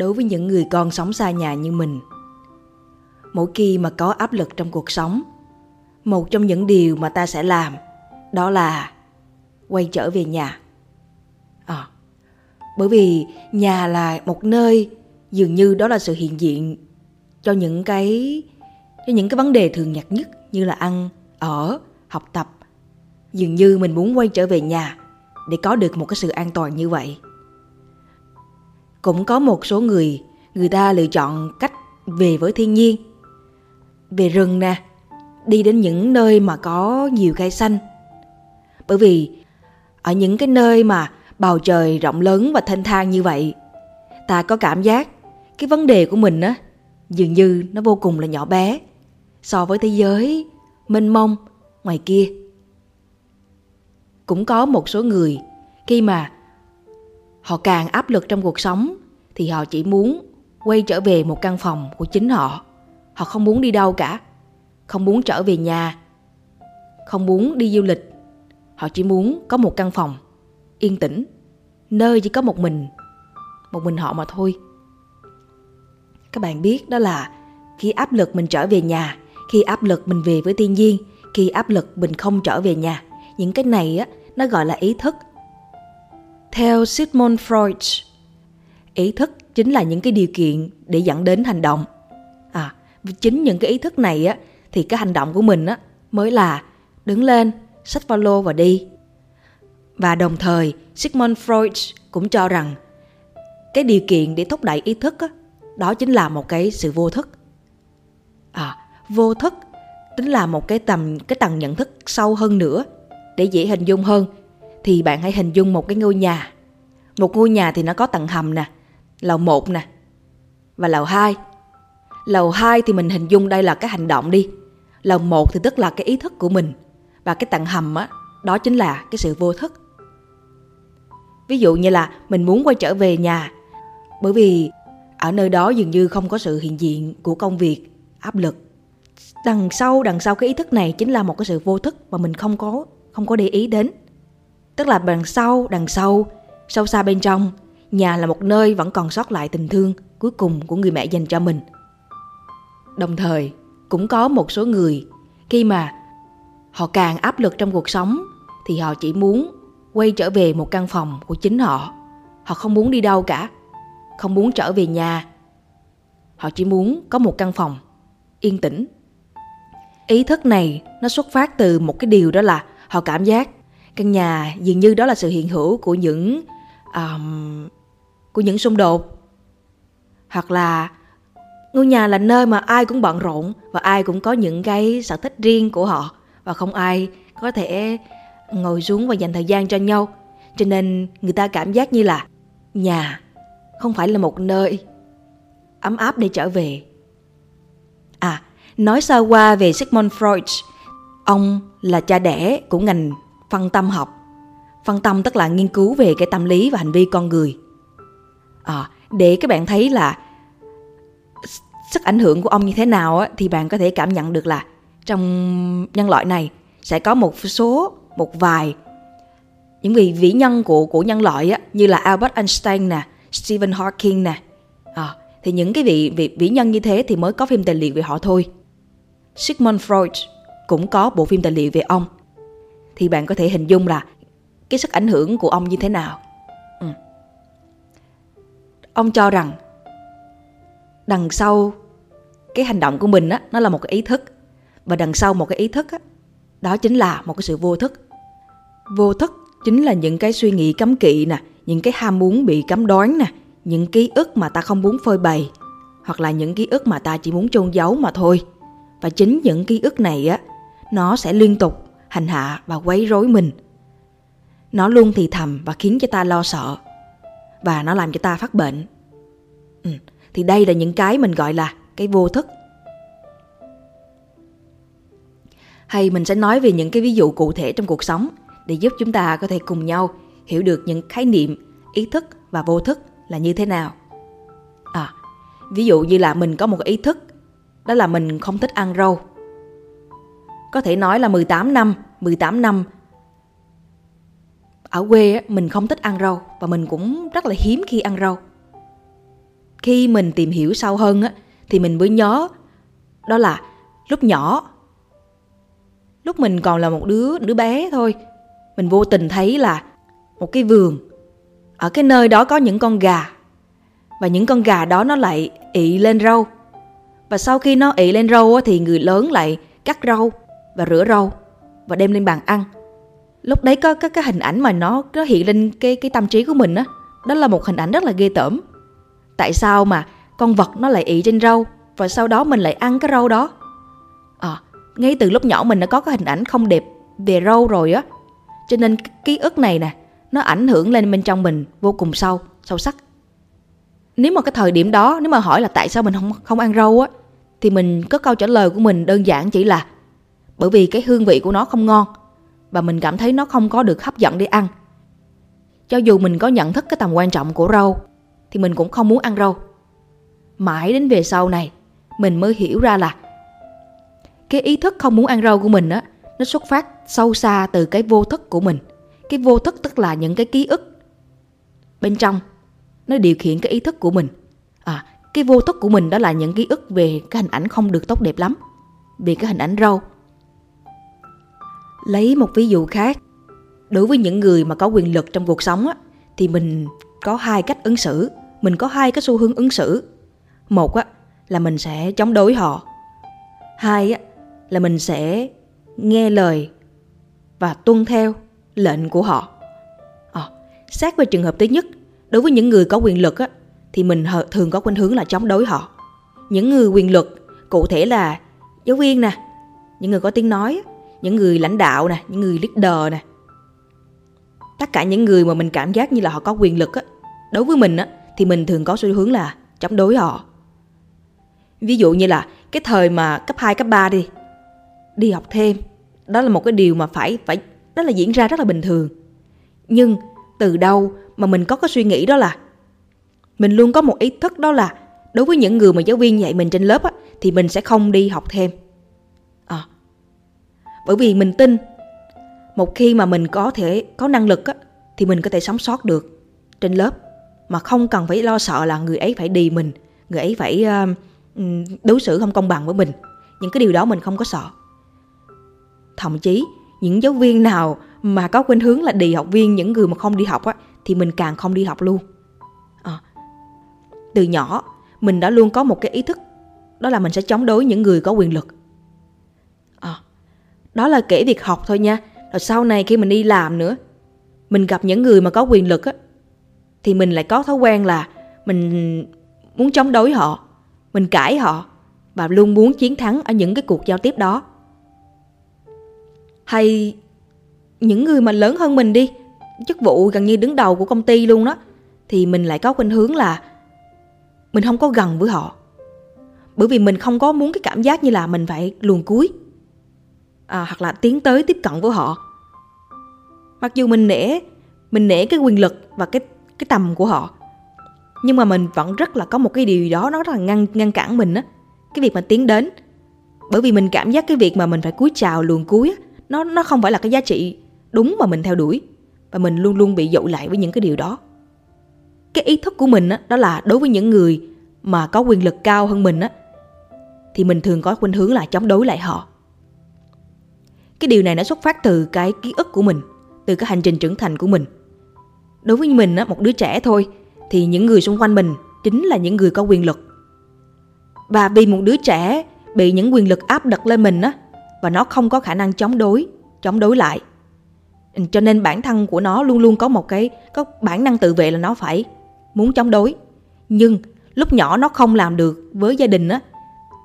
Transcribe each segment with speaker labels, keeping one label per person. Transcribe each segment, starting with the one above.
Speaker 1: đối với những người con sống xa nhà như mình. Mỗi khi mà có áp lực trong cuộc sống một trong những điều mà ta sẽ làm đó là quay trở về nhà. À, bởi vì nhà là một nơi dường như đó là sự hiện diện cho những cái cho những cái vấn đề thường nhật nhất như là ăn ở học tập. Dường như mình muốn quay trở về nhà để có được một cái sự an toàn như vậy cũng có một số người người ta lựa chọn cách về với thiên nhiên. Về rừng nè, đi đến những nơi mà có nhiều cây xanh. Bởi vì ở những cái nơi mà bầu trời rộng lớn và thanh thang như vậy, ta có cảm giác cái vấn đề của mình á, dường như nó vô cùng là nhỏ bé so với thế giới mênh mông ngoài kia. Cũng có một số người khi mà họ càng áp lực trong cuộc sống thì họ chỉ muốn quay trở về một căn phòng của chính họ. Họ không muốn đi đâu cả, không muốn trở về nhà, không muốn đi du lịch. Họ chỉ muốn có một căn phòng yên tĩnh, nơi chỉ có một mình một mình họ mà thôi. Các bạn biết đó là khi áp lực mình trở về nhà, khi áp lực mình về với thiên nhiên, khi áp lực mình không trở về nhà, những cái này á, nó gọi là ý thức theo Sigmund Freud ý thức chính là những cái điều kiện để dẫn đến hành động. À chính những cái ý thức này á thì cái hành động của mình á mới là đứng lên xách ba lô và đi. Và đồng thời Sigmund Freud cũng cho rằng cái điều kiện để thúc đẩy ý thức á, đó chính là một cái sự vô thức. À vô thức tính là một cái tầm cái tầng nhận thức sâu hơn nữa để dễ hình dung hơn thì bạn hãy hình dung một cái ngôi nhà. Một ngôi nhà thì nó có tầng hầm nè, lầu 1 nè và lầu 2 lầu 2 thì mình hình dung đây là cái hành động đi. Lầu 1 thì tức là cái ý thức của mình và cái tầng hầm á, đó chính là cái sự vô thức. Ví dụ như là mình muốn quay trở về nhà, bởi vì ở nơi đó dường như không có sự hiện diện của công việc, áp lực. Đằng sau đằng sau cái ý thức này chính là một cái sự vô thức mà mình không có không có để ý đến tức là đằng sau đằng sau. Sâu xa bên trong, nhà là một nơi vẫn còn sót lại tình thương cuối cùng của người mẹ dành cho mình. Đồng thời, cũng có một số người, khi mà họ càng áp lực trong cuộc sống, thì họ chỉ muốn quay trở về một căn phòng của chính họ. Họ không muốn đi đâu cả, không muốn trở về nhà. Họ chỉ muốn có một căn phòng yên tĩnh. Ý thức này nó xuất phát từ một cái điều đó là họ cảm giác căn nhà dường như đó là sự hiện hữu của những um, của những xung đột. Hoặc là ngôi nhà là nơi mà ai cũng bận rộn và ai cũng có những cái sở thích riêng của họ và không ai có thể ngồi xuống và dành thời gian cho nhau. Cho nên người ta cảm giác như là nhà không phải là một nơi ấm áp để trở về. À nói sơ qua về sigmund freud. Ông là cha đẻ của ngành phân tâm học phân tâm tức là nghiên cứu về cái tâm lý và hành vi con người à, để các bạn thấy là sức ảnh hưởng của ông như thế nào á, thì bạn có thể cảm nhận được là trong nhân loại này sẽ có một số một vài những vị vĩ nhân của của nhân loại á, như là Albert Einstein nè, Stephen Hawking nè. À, thì những cái vị, vị vĩ nhân như thế thì mới có phim tài liệu về họ thôi. Sigmund Freud cũng có bộ phim tài liệu về ông. Thì bạn có thể hình dung là cái sức ảnh hưởng của ông như thế nào. Ừ. Ông cho rằng đằng sau cái hành động của mình á, nó là một cái ý thức và đằng sau một cái ý thức á, đó chính là một cái sự vô thức vô thức chính là những cái suy nghĩ cấm kỵ nè, những cái ham muốn bị cấm đoán nè, những ký ức mà ta không muốn phơi bày, hoặc là những ký ức mà ta chỉ muốn chôn giấu mà thôi và chính những ký ức này á, nó sẽ liên tục hành hạ và quấy rối mình. Nó luôn thì thầm và khiến cho ta lo sợ và nó làm cho ta phát bệnh. Ừ. thì đây là những cái mình gọi là cái vô thức. Hay mình sẽ nói về những cái ví dụ cụ thể trong cuộc sống để giúp chúng ta có thể cùng nhau hiểu được những khái niệm, ý thức và vô thức là như thế nào. À ví dụ như là mình có một ý thức, đó là mình không thích ăn rau có thể nói là 18 năm 18 năm. Ở quê mình không thích ăn rau và mình cũng rất là hiếm khi ăn rau. Khi mình tìm hiểu sâu hơn á, thì mình mới nhớ, đó là lúc nhỏ. Lúc mình còn là một đứa đứa bé thôi, mình vô tình thấy là một cái vườn. Ở cái nơi đó có những con gà và những con gà đó nó lại ị lên rau. Và sau khi nó ị lên rau thì người lớn lại cắt rau và rửa rau và đem lên bàn ăn. Lúc đấy có cái cái hình ảnh mà nó nó hiện lên cái cái tâm trí của mình á. Đó, đó là một hình ảnh rất là ghê tởm. Tại sao mà con vật nó lại ị trên rau và sau đó mình lại ăn cái rau đó? À, ngay từ lúc nhỏ mình đã có cái hình ảnh không đẹp về rau rồi á. Cho nên ký ức này nè nó ảnh hưởng lên bên trong mình vô cùng sâu sâu sắc. Nếu mà cái thời điểm đó nếu mà hỏi là tại sao mình không không ăn rau á thì mình có câu trả lời của mình đơn giản chỉ là bởi vì cái hương vị của nó không ngon, và mình cảm thấy nó không có được hấp dẫn để ăn. Cho dù mình có nhận thức cái tầm quan trọng của rau, thì mình cũng không muốn ăn rau. Mãi đến về sau này, mình mới hiểu ra là cái ý thức không muốn ăn rau của mình á, nó xuất phát sâu xa từ cái vô thức của mình. Cái vô thức tức là những cái ký ức bên trong, nó điều khiển cái ý thức của mình. À cái vô thức của mình đó là những ký ức về cái hình ảnh không được tốt đẹp lắm, về cái hình ảnh rau lấy một ví dụ khác. Đối với những người mà có quyền lực trong cuộc sống á, thì mình có hai cách ứng xử. Mình có hai cái xu hướng ứng xử. Một á, là mình sẽ chống đối họ. Hai á, là mình sẽ nghe lời và tuân theo lệnh của họ. À, xét về trường hợp thứ nhất đối với những người có quyền lực á, thì mình thường có khuynh hướng là chống đối họ. Những người quyền lực cụ thể là giáo viên nè những người có tiếng nói những người lãnh đạo nè những người leader nè. Tất cả những người mà mình cảm giác như là họ có quyền lực á đối với mình á thì mình thường có xu hướng là chống đối họ. Ví dụ như là cái thời mà cấp 2, cấp 3 đi đi học thêm đó là một cái điều mà phải phải đó là diễn ra rất là bình thường. Nhưng từ đâu mà mình có cái suy nghĩ đó là mình luôn có một ý thức đó là đối với những người mà giáo viên dạy mình trên lớp á, thì mình sẽ không đi học thêm bởi vì mình tin một khi mà mình có thể có năng lực á, thì mình có thể sống sót được trên lớp. Mà không cần phải lo sợ là người ấy phải đì mình người ấy phải uh, đối xử không công bằng với mình. Những cái điều đó mình không có sợ. Thậm chí những giáo viên nào mà có khuynh hướng là đì học viên những người mà không đi học á thì mình càng không đi học luôn. À, từ nhỏ mình đã luôn có một cái ý thức đó là mình sẽ chống đối những người có quyền lực đó là kể việc học thôi nha. Rồi sau này khi mình đi làm nữa, mình gặp những người mà có quyền lực á, thì mình lại có thói quen là mình muốn chống đối họ, mình cãi họ và luôn muốn chiến thắng ở những cái cuộc giao tiếp đó. Hay những người mà lớn hơn mình đi, chức vụ gần như đứng đầu của công ty luôn đó, thì mình lại có khuynh hướng là mình không có gần với họ. Bởi vì mình không có muốn cái cảm giác như là mình phải luồn cuối à, hoặc là tiến tới tiếp cận với họ. Mặc dù mình nể mình nể cái quyền lực và cái cái tầm của họ nhưng mà mình vẫn rất là có một cái điều đó nó rất là ngăn ngăn cản mình á. Cái việc mà tiến đến bởi vì mình cảm giác cái việc mà mình phải cúi chào luồn cuối á nó nó không phải là cái giá trị đúng mà mình theo đuổi. Và mình luôn luôn bị dội lại với những cái điều đó. Cái ý thức của mình á đó là đối với những người mà có quyền lực cao hơn mình á thì mình thường có khuynh hướng là chống đối lại họ cái điều này nó xuất phát từ cái ký ức của mình, từ cái hành trình trưởng thành của mình. Đối với mình á, một đứa trẻ thôi, thì những người xung quanh mình chính là những người có quyền lực. Và vì một đứa trẻ bị những quyền lực áp đặt lên mình á, và nó không có khả năng chống đối chống đối lại. Cho nên bản thân của nó luôn luôn có một cái, có bản năng tự vệ là nó phải muốn chống đối. Nhưng lúc nhỏ nó không làm được với gia đình á,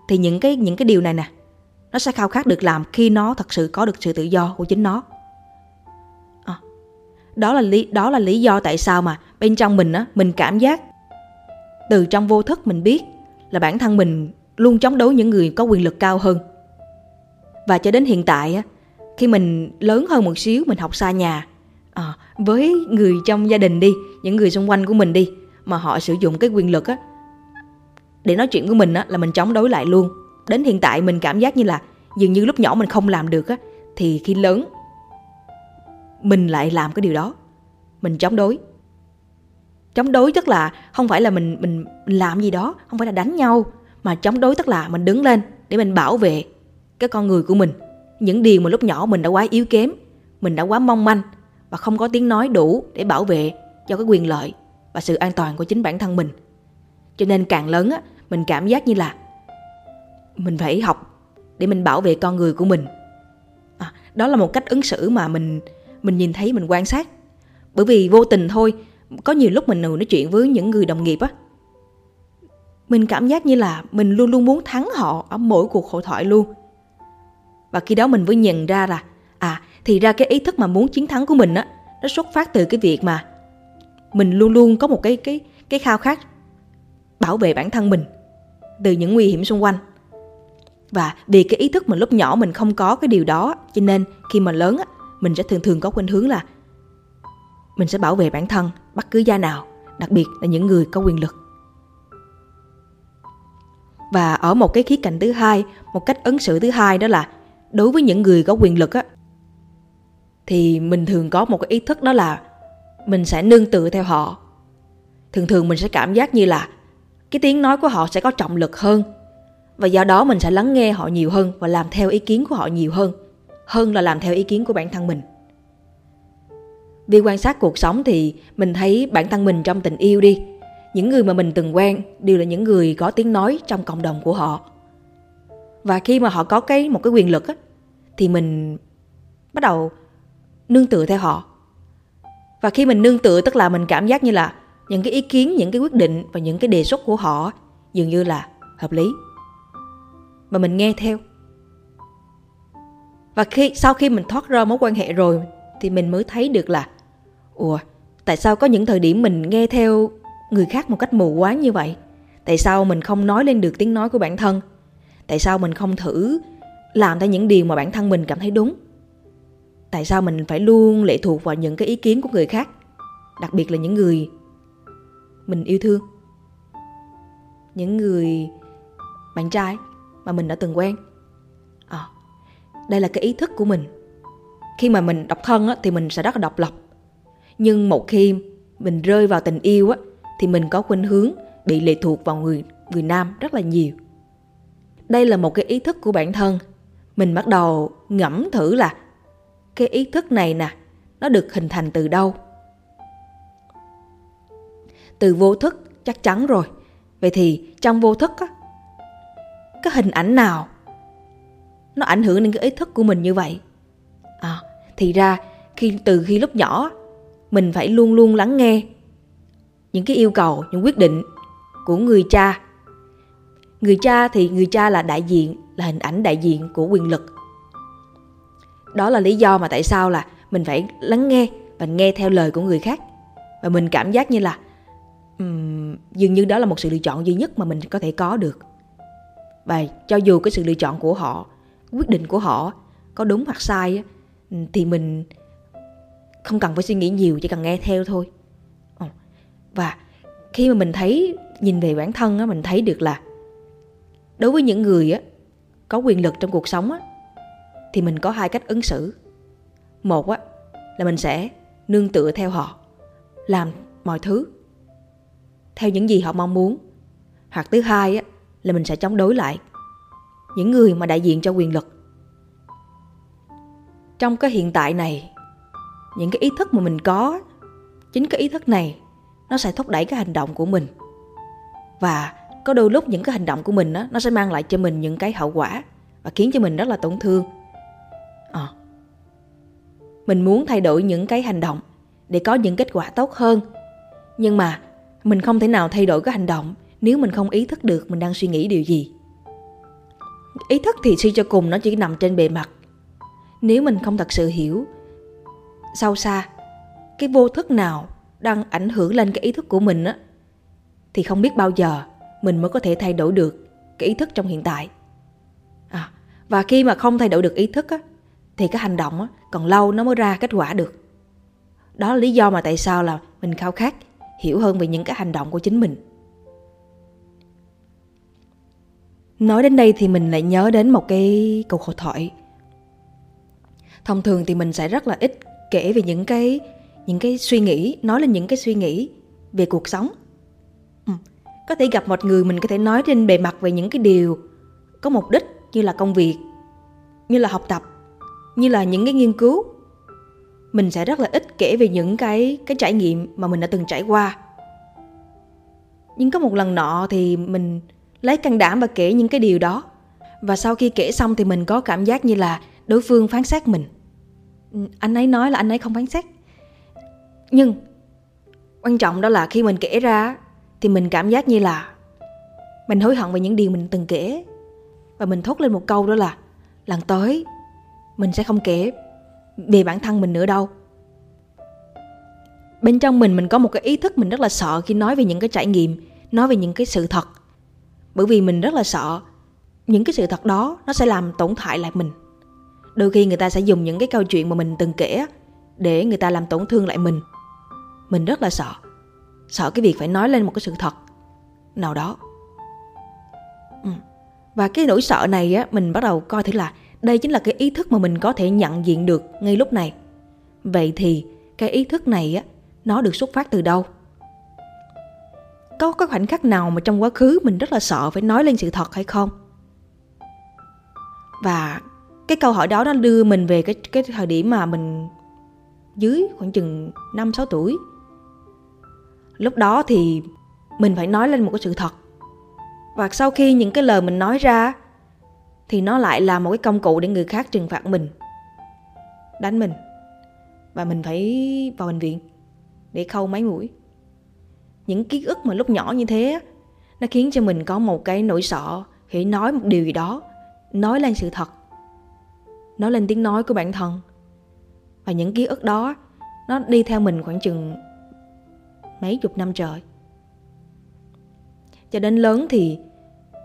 Speaker 1: thì những cái những cái điều này nè nó sẽ khao khát được làm khi nó thật sự có được sự tự do của chính nó. À, đó là lý đó là lý do tại sao mà bên trong mình á mình cảm giác từ trong vô thức mình biết là bản thân mình luôn chống đối những người có quyền lực cao hơn. Và cho đến hiện tại á khi mình lớn hơn một xíu mình học xa nhà à, với người trong gia đình đi những người xung quanh của mình đi mà họ sử dụng cái quyền lực á để nói chuyện của mình á là mình chống đối lại luôn đến hiện tại mình cảm giác như là dường như lúc nhỏ mình không làm được á thì khi lớn mình lại làm cái điều đó. Mình chống đối. Chống đối tức là không phải là mình mình, làm gì đó không phải là đánh nhau mà chống đối tức là mình đứng lên để mình bảo vệ cái con người của mình. Những điều mà lúc nhỏ mình đã quá yếu kém mình đã quá mong manh và không có tiếng nói đủ để bảo vệ cho cái quyền lợi và sự an toàn của chính bản thân mình. Cho nên càng lớn á mình cảm giác như là mình phải học để mình bảo vệ con người của mình. À, đó là một cách ứng xử mà mình mình nhìn thấy mình quan sát. Bởi vì vô tình thôi có nhiều lúc mình nói chuyện với những người đồng nghiệp á mình cảm giác như là mình luôn luôn muốn thắng họ ở mỗi cuộc hội thoại luôn. Và khi đó mình mới nhận ra là à thì ra cái ý thức mà muốn chiến thắng của mình á nó xuất phát từ cái việc mà mình luôn luôn có một cái cái cái khao khát bảo vệ bản thân mình từ những nguy hiểm xung quanh và vì cái ý thức mình lúc nhỏ mình không có cái điều đó, cho nên khi mà lớn á, mình sẽ thường thường có khuynh hướng là mình sẽ bảo vệ bản thân bất cứ gia nào, đặc biệt là những người có quyền lực. Và ở một cái khía cạnh thứ hai, một cách ứng xử thứ hai đó là đối với những người có quyền lực á, thì mình thường có một cái ý thức đó là mình sẽ nương tựa theo họ. Thường thường mình sẽ cảm giác như là cái tiếng nói của họ sẽ có trọng lực hơn và do đó mình sẽ lắng nghe họ nhiều hơn và làm theo ý kiến của họ nhiều hơn. Hơn là làm theo ý kiến của bản thân mình. Vì quan sát cuộc sống thì mình thấy bản thân mình trong tình yêu đi. Những người mà mình từng quen đều là những người có tiếng nói trong cộng đồng của họ. Và khi mà họ có cái một cái quyền lực á, thì mình bắt đầu nương tựa theo họ. Và khi mình nương tựa tức là mình cảm giác như là những cái ý kiến những cái quyết định và những cái đề xuất của họ dường như là hợp lý mà mình nghe theo. Và khi, sau khi mình thoát ra mối quan hệ rồi thì mình mới thấy được là, ủa, tại sao có những thời điểm mình nghe theo người khác một cách mù quáng như vậy? Tại sao mình không nói lên được tiếng nói của bản thân? Tại sao mình không thử làm theo những điều mà bản thân mình cảm thấy đúng? Tại sao mình phải luôn lệ thuộc vào những cái ý kiến của người khác, đặc biệt là những người mình yêu thương? Những người bạn trai? Mà mình đã từng quen. À, đây là cái ý thức của mình. Khi mà mình độc thân á, thì mình sẽ rất là độc lập. Nhưng một khi mình rơi vào tình yêu á, thì mình có khuynh hướng bị lệ thuộc vào người người nam rất là nhiều. Đây là một cái ý thức của bản thân. Mình bắt đầu ngẫm thử là cái ý thức này nè nó được hình thành từ đâu? Từ vô thức chắc chắn rồi. Vậy thì trong vô thức á cái hình ảnh nào? Nó ảnh hưởng đến cái ý thức của mình như vậy. À thì ra khi từ khi lúc nhỏ mình phải luôn luôn lắng nghe những cái yêu cầu những quyết định của người cha. Người cha thì người cha là đại diện là hình ảnh đại diện của quyền lực. Đó là lý do mà tại sao là mình phải lắng nghe và nghe theo lời của người khác. Và mình cảm giác như là um, dường như đó là một sự lựa chọn duy nhất mà mình có thể có được và cho dù cái sự lựa chọn của họ, quyết định của họ có đúng hoặc sai ừ, thì mình không cần phải suy nghĩ nhiều, chỉ cần nghe theo thôi. Ờ. Và khi mà mình thấy, nhìn về bản thân á, mình thấy được là đối với những người á, có quyền lực trong cuộc sống á, thì mình có hai cách ứng xử. Một á, là mình sẽ nương tựa theo họ, làm mọi thứ theo những gì họ mong muốn. Hoặc thứ hai á là mình sẽ chống đối lại những người mà đại diện cho quyền lực. Trong cái hiện tại này những cái ý thức mà mình có chính cái ý thức này nó sẽ thúc đẩy cái hành động của mình. Và có đôi lúc những cái hành động của mình đó, nó sẽ mang lại cho mình những cái hậu quả và khiến cho mình rất là tổn thương. À, mình muốn thay đổi những cái hành động để có những kết quả tốt hơn. Nhưng mà mình không thể nào thay đổi cái hành động nếu mình không ý thức được mình đang suy nghĩ điều gì. Ý thức thì suy cho cùng nó chỉ nằm trên bề mặt. Nếu mình không thật sự hiểu sâu xa cái vô thức nào đang ảnh hưởng lên cái ý thức của mình á thì không biết bao giờ mình mới có thể thay đổi được cái ý thức trong hiện tại. À, và khi mà không thay đổi được ý thức á thì cái hành động á còn lâu nó mới ra kết quả được. Đó là lý do mà tại sao là mình khao khát hiểu hơn về những cái hành động của chính mình. Nói đến đây thì mình lại nhớ đến một cái câu hội thoại. Thông thường thì mình sẽ rất là ít kể về những cái những cái suy nghĩ, nói lên những cái suy nghĩ về cuộc sống. Ừ. có thể gặp một người mình có thể nói trên bề mặt về những cái điều có mục đích như là công việc, như là học tập, như là những cái nghiên cứu. Mình sẽ rất là ít kể về những cái cái trải nghiệm mà mình đã từng trải qua. Nhưng có một lần nọ thì mình lấy can đảm và kể những cái điều đó. Và sau khi kể xong thì mình có cảm giác như là đối phương phán xét mình. Ừ, anh ấy nói là anh ấy không phán xét. Nhưng, quan trọng đó là khi mình kể ra, thì mình cảm giác như là mình hối hận về những điều mình từng kể. Và mình thốt lên một câu đó là, lần tới, mình sẽ không kể về bản thân mình nữa đâu. Bên trong mình mình có một cái ý thức mình rất là sợ khi nói về những cái trải nghiệm, nói về những cái sự thật bởi vì mình rất là sợ những cái sự thật đó nó sẽ làm tổn hại lại mình. Đôi khi người ta sẽ dùng những cái câu chuyện mà mình từng kể để người ta làm tổn thương lại mình. Mình rất là sợ sợ cái việc phải nói lên một cái sự thật nào đó. Ừ. và cái nỗi sợ này á, mình bắt đầu coi thử là đây chính là cái ý thức mà mình có thể nhận diện được ngay lúc này. Vậy thì cái ý thức này á, nó được xuất phát từ đâu? Có cái khoảnh khắc nào mà trong quá khứ mình rất là sợ phải nói lên sự thật hay không và cái câu hỏi đó nó đưa mình về cái cái thời điểm mà mình dưới khoảng chừng 5 6 tuổi. Lúc đó thì mình phải nói lên một cái sự thật. Và sau khi những cái lời mình nói ra thì nó lại là một cái công cụ để người khác trừng phạt mình. Đánh mình. Và mình phải vào bệnh viện để khâu mấy mũi. Những ký ức mà lúc nhỏ như thế nó khiến cho mình có một cái nỗi sợ khi nói một điều gì đó, nói lên sự thật nói lên tiếng nói của bản thân. Và những ký ức đó nó đi theo mình khoảng chừng mấy chục năm trời. Cho đến lớn thì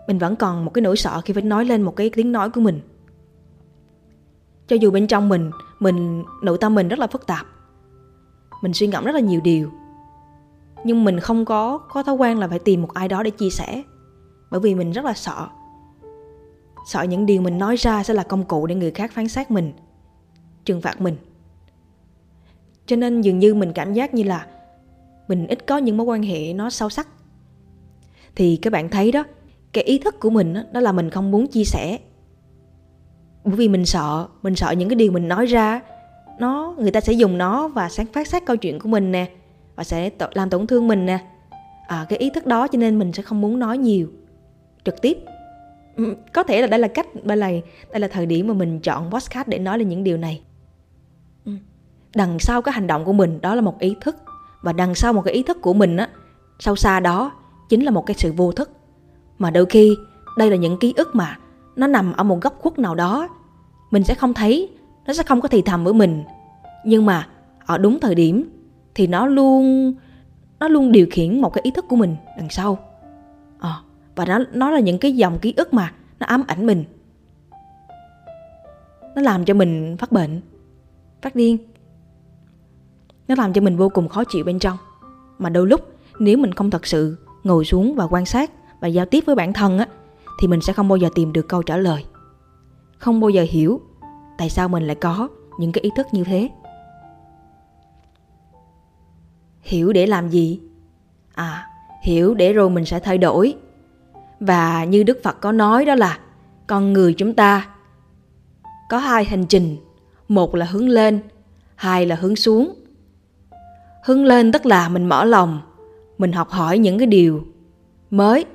Speaker 1: mình vẫn còn một cái nỗi sợ khi phải nói lên một cái tiếng nói của mình. Cho dù bên trong mình mình nội tâm mình rất là phức tạp mình suy ngẫm rất là nhiều điều nhưng mình không có có thói quen là phải tìm một ai đó để chia sẻ. Bởi vì mình rất là sợ. Sợ những điều mình nói ra sẽ là công cụ để người khác phán xét mình trừng phạt mình. Cho nên dường như mình cảm giác như là mình ít có những mối quan hệ nó sâu sắc. Thì các bạn thấy đó cái ý thức của mình đó, đó là mình không muốn chia sẻ. Bởi vì mình sợ mình sợ những cái điều mình nói ra nó người ta sẽ dùng nó và sáng phát sát câu chuyện của mình nè và sẽ làm tổn thương mình nè. À, cái ý thức đó cho nên mình sẽ không muốn nói nhiều. Trực tiếp. Ừ, có thể là đây là cách đây là đây là thời điểm mà mình chọn podcast để nói lên những điều này. Ừ. Đằng sau cái hành động của mình đó là một ý thức. Và đằng sau một cái ý thức của mình á sâu xa đó chính là một cái sự vô thức. Mà đôi khi đây là những ký ức mà nó nằm ở một góc khuất nào đó mình sẽ không thấy nó sẽ không có thì thầm với mình. Nhưng mà ở đúng thời điểm thì nó luôn nó luôn điều khiển một cái ý thức của mình đằng sau. À, và nó nó là những cái dòng ký ức mà nó ám ảnh mình. Nó làm cho mình phát bệnh phát điên. Nó làm cho mình vô cùng khó chịu bên trong. Mà đôi lúc nếu mình không thật sự ngồi xuống và quan sát và giao tiếp với bản thân á thì mình sẽ không bao giờ tìm được câu trả lời. Không bao giờ hiểu tại sao mình lại có những cái ý thức như thế hiểu để làm gì à hiểu để rồi mình sẽ thay đổi và như Đức Phật có nói đó là con người chúng ta có hai hành trình, một là hướng lên, hai là hướng xuống. Hướng lên tức là mình mở lòng, mình học hỏi những cái điều mới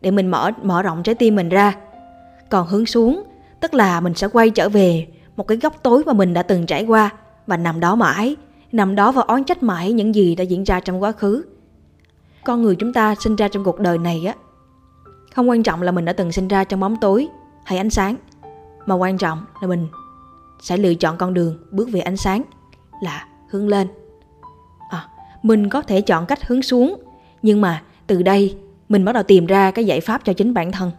Speaker 1: để mình mở mở rộng trái tim mình ra. Còn hướng xuống tức là mình sẽ quay trở về một cái góc tối mà mình đã từng trải qua và nằm đó mãi, nằm đó và oán trách mãi những gì đã diễn ra trong quá khứ. Con người chúng ta sinh ra trong cuộc đời này á không quan trọng là mình đã từng sinh ra trong bóng tối hay ánh sáng, mà quan trọng là mình sẽ lựa chọn con đường bước về ánh sáng là hướng lên. À, mình có thể chọn cách hướng xuống, nhưng mà từ đây mình bắt đầu tìm ra cái giải pháp cho chính bản thân.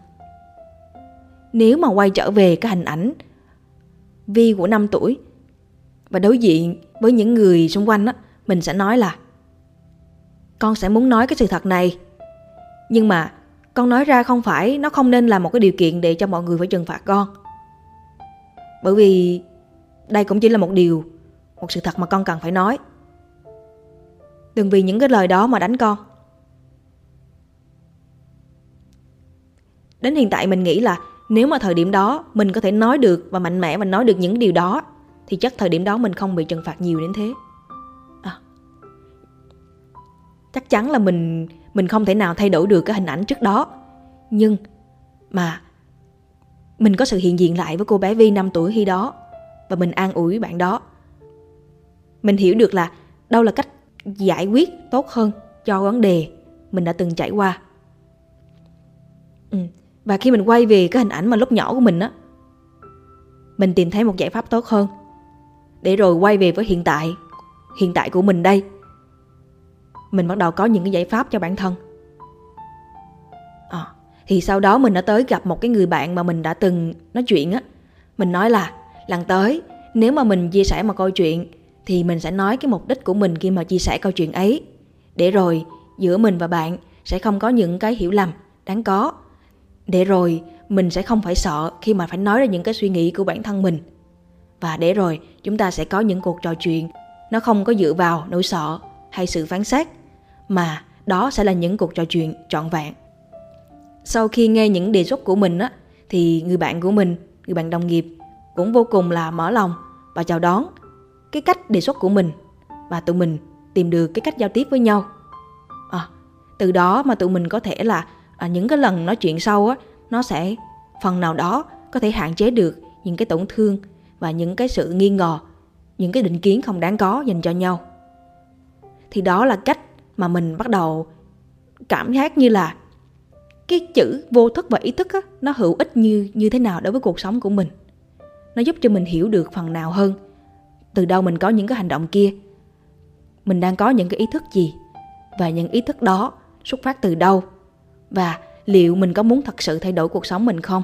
Speaker 1: Nếu mà quay trở về cái hình ảnh Vi của 5 tuổi và đối diện với những người xung quanh á, mình sẽ nói là con sẽ muốn nói cái sự thật này. Nhưng mà con nói ra không phải nó không nên là một cái điều kiện để cho mọi người phải trừng phạt con. Bởi vì đây cũng chỉ là một điều một sự thật mà con cần phải nói. Đừng vì những cái lời đó mà đánh con. Đến hiện tại mình nghĩ là nếu mà thời điểm đó mình có thể nói được và mạnh mẽ và nói được những điều đó thì chắc thời điểm đó mình không bị trừng phạt nhiều đến thế. À, chắc chắn là mình mình không thể nào thay đổi được cái hình ảnh trước đó. Nhưng mà mình có sự hiện diện lại với cô bé Vi 5 tuổi khi đó và mình an ủi bạn đó. Mình hiểu được là đâu là cách giải quyết tốt hơn cho vấn đề mình đã từng trải qua. Ừ. Và khi mình quay về cái hình ảnh mà lúc nhỏ của mình á Mình tìm thấy một giải pháp tốt hơn để rồi quay về với hiện tại. Hiện tại của mình đây. Mình bắt đầu có những cái giải pháp cho bản thân. À, Thì sau đó mình đã tới gặp một cái người bạn mà mình đã từng nói chuyện á. Mình nói là lần tới nếu mà mình chia sẻ một câu chuyện Thì mình sẽ nói cái mục đích của mình khi mà chia sẻ câu chuyện ấy. Để rồi giữa mình và bạn sẽ không có những cái hiểu lầm đáng có. Để rồi mình sẽ không phải sợ khi mà phải nói ra những cái suy nghĩ của bản thân mình và để rồi chúng ta sẽ có những cuộc trò chuyện. Nó không có dựa vào nỗi sợ hay sự phán xét mà đó sẽ là những cuộc trò chuyện trọn vẹn. Sau khi nghe những đề xuất của mình á thì người bạn của mình người bạn đồng nghiệp cũng vô cùng là mở lòng và chào đón cái cách đề xuất của mình và tụi mình tìm được cái cách giao tiếp với nhau. À, từ đó mà tụi mình có thể là à, những cái lần nói chuyện sau á nó sẽ phần nào đó có thể hạn chế được những cái tổn thương và những cái sự nghi ngờ những cái định kiến không đáng có dành cho nhau. Thì đó là cách mà mình bắt đầu cảm giác như là cái chữ vô thức và ý thức á, nó hữu ích như như thế nào đối với cuộc sống của mình. Nó giúp cho mình hiểu được phần nào hơn từ đâu mình có những cái hành động kia. Mình đang có những cái ý thức gì và những ý thức đó xuất phát từ đâu và liệu mình có muốn thật sự thay đổi cuộc sống mình không?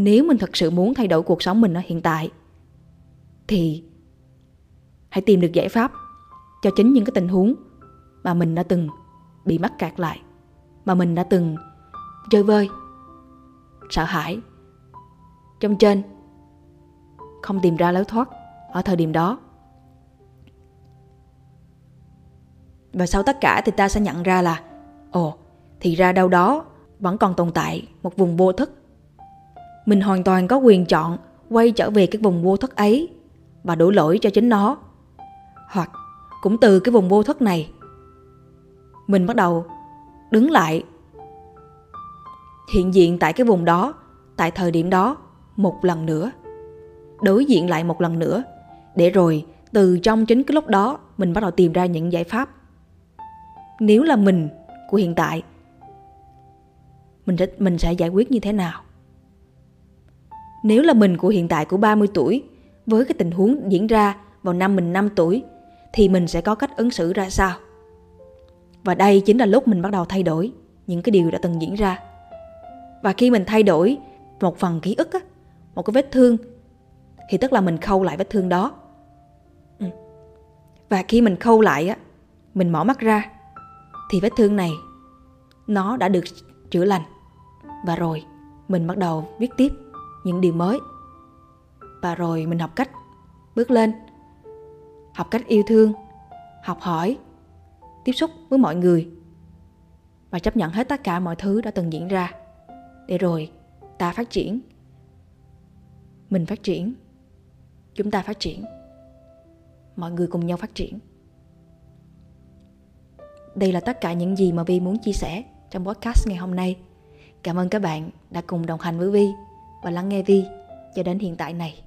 Speaker 1: Nếu mình thật sự muốn thay đổi cuộc sống mình ở hiện tại, thì hãy tìm được giải pháp cho chính những cái tình huống mà mình đã từng bị mắc kẹt lại, mà mình đã từng chơi vơi, sợ hãi trong trên, không tìm ra lối thoát ở thời điểm đó và sau tất cả thì ta sẽ nhận ra là, ồ, thì ra đâu đó vẫn còn tồn tại một vùng vô thức. Mình hoàn toàn có quyền chọn quay trở về cái vùng vô thức ấy và đổ lỗi cho chính nó. Hoặc cũng từ cái vùng vô thức này, mình bắt đầu đứng lại hiện diện tại cái vùng đó, tại thời điểm đó một lần nữa. Đối diện lại một lần nữa để rồi từ trong chính cái lúc đó mình bắt đầu tìm ra những giải pháp. Nếu là mình của hiện tại mình sẽ, mình sẽ giải quyết như thế nào. Nếu là mình của hiện tại của 30 tuổi, với cái tình huống diễn ra vào năm mình 5 tuổi, thì mình sẽ có cách ứng xử ra sao? Và đây chính là lúc mình bắt đầu thay đổi những cái điều đã từng diễn ra. Và khi mình thay đổi một phần ký ức, á, một cái vết thương, thì tức là mình khâu lại vết thương đó. Ừ. Và khi mình khâu lại, á, mình mở mắt ra, thì vết thương này nó đã được chữa lành và rồi mình bắt đầu viết tiếp những điều mới. Và rồi mình học cách bước lên. Học cách yêu thương, học hỏi, tiếp xúc với mọi người. Và chấp nhận hết tất cả mọi thứ đã từng diễn ra. Để rồi ta phát triển. Mình phát triển, chúng ta phát triển. Mọi người cùng nhau phát triển. Đây là tất cả những gì mà vi muốn chia sẻ trong podcast ngày hôm nay. Cảm ơn các bạn đã cùng đồng hành với Vi và lắng nghe Vi cho đến hiện tại này.